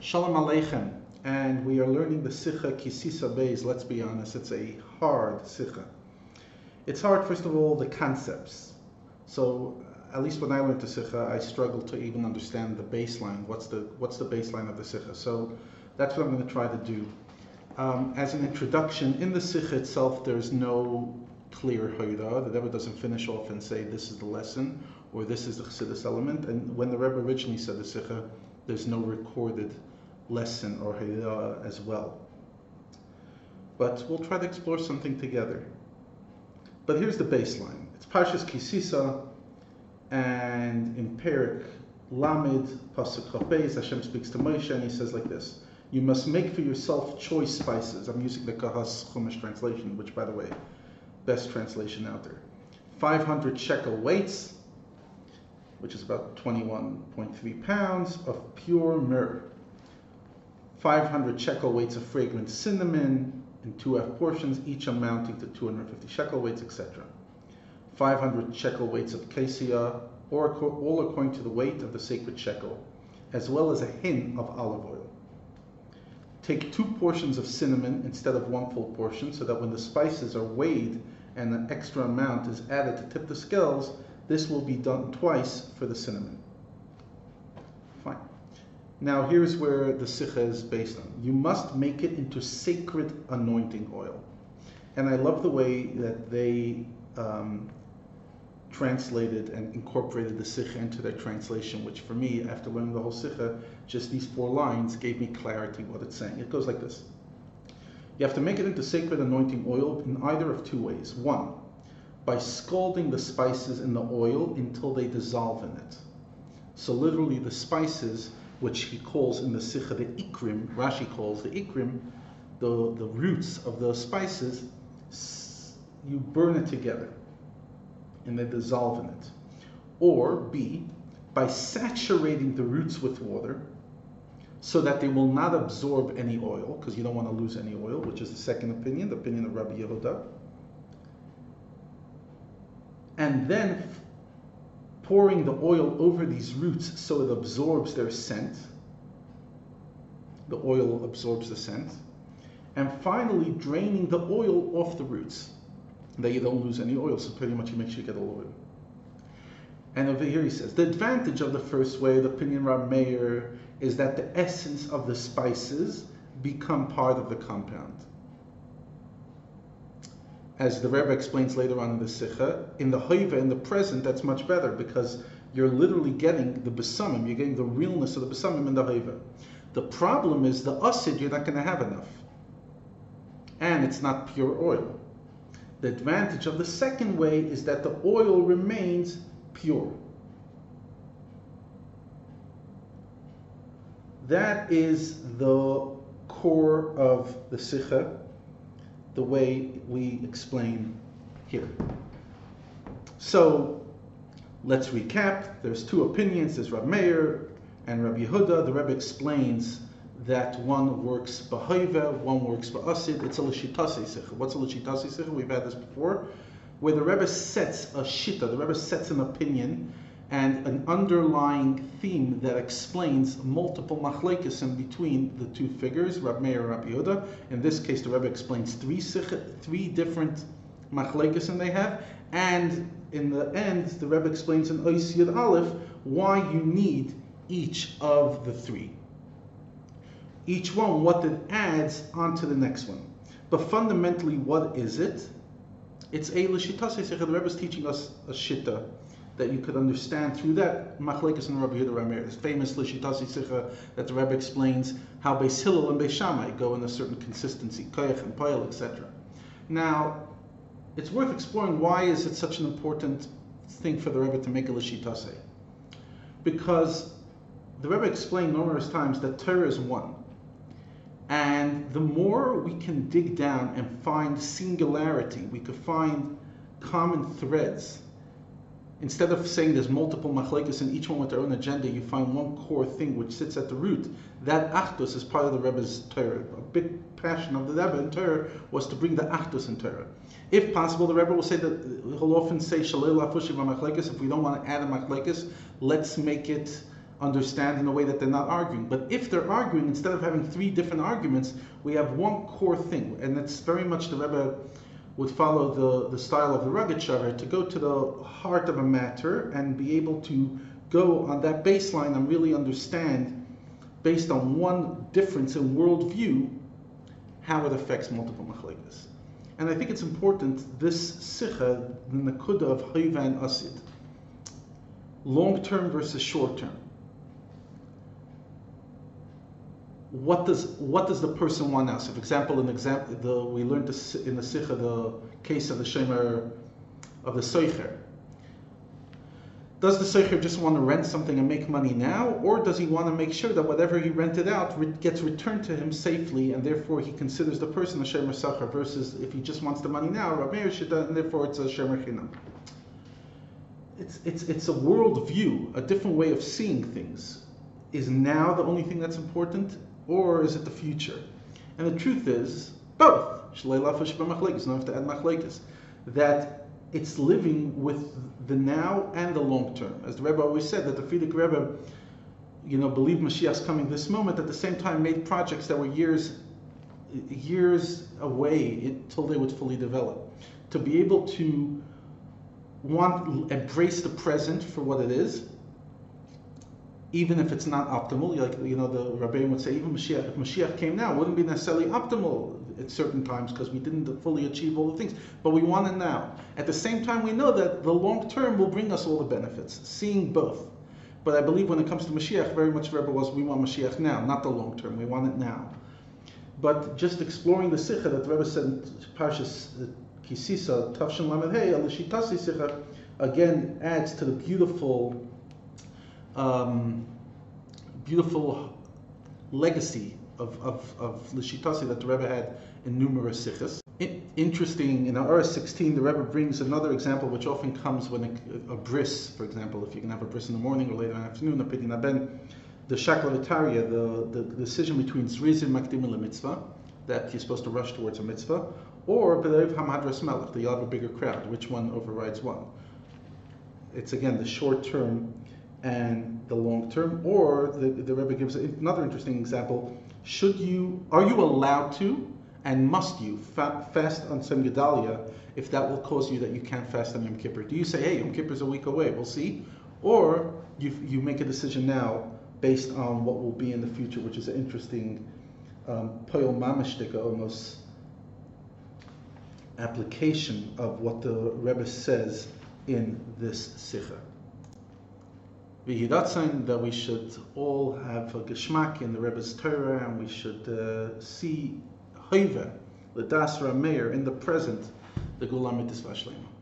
Shalom Aleichem, and we are learning the Sikha Kisisa Beis. Let's be honest, it's a hard Sikha. It's hard, first of all, the concepts. So, at least when I learned the Sikha, I struggled to even understand the baseline. What's the what's the baseline of the Sikha? So, that's what I'm going to try to do. Um, as an introduction, in the Sikha itself, there's no clear Hayra. The Rebbe doesn't finish off and say this is the lesson or this is the Chassidus element. And when the Rebbe originally said the Sikha, there's no recorded lesson or Hayra as well. But we'll try to explore something together. But here's the baseline. It's Parshas Kisisa, and in Perik Lamed Pasuk Chapez, Hashem speaks to Moshe, and he says like this: You must make for yourself choice spices. I'm using the Kahas Chumash translation, which, by the way, best translation out there. 500 shekel weights, which is about 21.3 pounds of pure myrrh. 500 shekel weights of fragrant cinnamon in two F portions, each amounting to 250 shekel weights, etc. 500 shekel weights of cassia, or all according to the weight of the sacred shekel, as well as a hin of olive oil. Take two portions of cinnamon instead of one full portion, so that when the spices are weighed and an extra amount is added to tip the scales, this will be done twice for the cinnamon. Now here's where the sikha is based on. You must make it into sacred anointing oil. And I love the way that they um, translated and incorporated the sikha into their translation, which for me, after learning the whole sikha, just these four lines gave me clarity what it's saying. It goes like this. You have to make it into sacred anointing oil in either of two ways. One, by scalding the spices in the oil until they dissolve in it. So literally the spices, which he calls in the Sikha the ikrim, Rashi calls the ikrim, the, the roots of the spices, you burn it together and they dissolve in it. Or B, by saturating the roots with water so that they will not absorb any oil, because you don't want to lose any oil, which is the second opinion, the opinion of Rabbi Yehuda and then pouring the oil over these roots so it absorbs their scent. The oil absorbs the scent. And finally, draining the oil off the roots, that you don't lose any oil, so pretty much you make sure you get all oil. And over here he says, the advantage of the first way, the opinion Rab Meir, is that the essence of the spices become part of the compound as the Rebbe explains later on in the Sikha, in the Hoiva, in the present, that's much better because you're literally getting the Besamim, you're getting the realness of the Besamim in the Hoiva. The problem is the Asid, you're not going to have enough. And it's not pure oil. The advantage of the second way is that the oil remains pure. That is the core of the Sikha the way we explain here. So let's recap. There's two opinions. There's Rab Meir and Rabbi Yehuda. The Rebbe explains that one works b'hoiva, one works ba'asid. It's a l'shitase sikha. What's a l'shitase sikha? We've had this before, where the Rebbe sets a shita, the Rebbe sets an opinion and an underlying theme that explains multiple machlekes in between the two figures, Rab Meir and Rabbi Yehuda. In this case, the Rebbe explains three three different machlekes and they have, and in the end, the Rebbe explains in Ois Aleph why you need each of the three. Each one, what it adds onto the next one. But fundamentally, what is it? It's a l'shitase. The Rebbe is teaching us a shita that you could understand through that machlekes and Rabbi Yehuda Rameir. This famous Lishitasi Sikha that the Rebbe explains how Beis Hillel and Beis Shammai go in a certain consistency, koyach and poil, etc. Now, it's worth exploring why is it such an important thing for the Rebbe to make a Lishitase? Because the Rebbe explained numerous times that Torah is one. And the more we can dig down and find singularity, we could find common threads Instead of saying there's multiple machlekes and each one with their own agenda, you find one core thing which sits at the root. That achdus is part of the Rebbe's Torah. A big passion of the Rebbe in Torah was to bring the achdus in Torah. If possible, the Rebbe will say that he'll often say shalil afushi. If we don't want to add a machlekes, let's make it understand in a way that they're not arguing. But if they're arguing, instead of having three different arguments, we have one core thing, and it's very much the Rebbe would follow the, the style of the Rogatchover to go to the heart of a matter and be able to go on that baseline and really understand, based on one difference in worldview, how it affects multiple machlekes. And I think it's important, this sikha, the nakuda of Hayva and Asid, long term versus short term. What does what does the person want now? So, for example, an example, the, we learned this in the sikha the case of the shemer of the soicher. Does the soicher just want to rent something and make money now, or does he want to make sure that whatever he rented out re- gets returned to him safely, and therefore he considers the person a shemer sacher versus if he just wants the money now, Rameir and therefore it's a shemer chinam it's, it's, it's a worldview, a different way of seeing things. Is now the only thing that's important, or is it the future? And the truth is, both. You don't have to add machlekes. That it's living with the now and the long term. As the Rebbe always said, that the Frierdiker Rebbe, you know, believed Mashiach's coming this moment, at the same time made projects that were years, years away until they would fully develop. To be able to want embrace the present for what it is, even if it's not optimal. Like you know, the Rabbi would say, even Mashiach, if Mashiach came now, it wouldn't be necessarily optimal at certain times because we didn't fully achieve all the things. But we want it now. At the same time, we know that the long term will bring us all the benefits. Seeing both. But I believe when it comes to Mashiach, very much Rebbe was we want Mashiach now, not the long term. We want it now. But just exploring the Sikha that Rebbe said in Parshas uh, Kisisa Tafshin Lamed Hey Alishitasi Sicha again adds to the beautiful, um, beautiful legacy of, of, of Lishitasi that the Rebbe had in numerous sikhs. interesting, in our 16, the Rebbe brings another example which often comes when a, a, bris, for example, if you can have a bris in the morning or later in the afternoon, a pidyon aben, the shaklavitaria, the, the, the decision between zrizim makdim and mitzvah, that you're supposed to rush towards a mitzvah, or B'rov Am Hadras Melech, that you'll have a bigger crowd. Which one overrides one? It's again the short term and the long term. Or the, the Rebbe gives another interesting example. Should you, are you allowed to and must you fa- fast on Tzom Gedalia if that will cause you that you can't fast on Yom Kippur? Do you say, hey, Yom Kippur is a week away, we'll see? Or you, you make a decision now based on what will be in the future, which is an interesting um, Mamashtika almost application of what the Rebbe says in this Sikha. That we should all have a geschmack in the Rebbe's Torah and we should uh, see Hoive, the Das Rameir, in the present, the Gulam Mitzvah Shlema.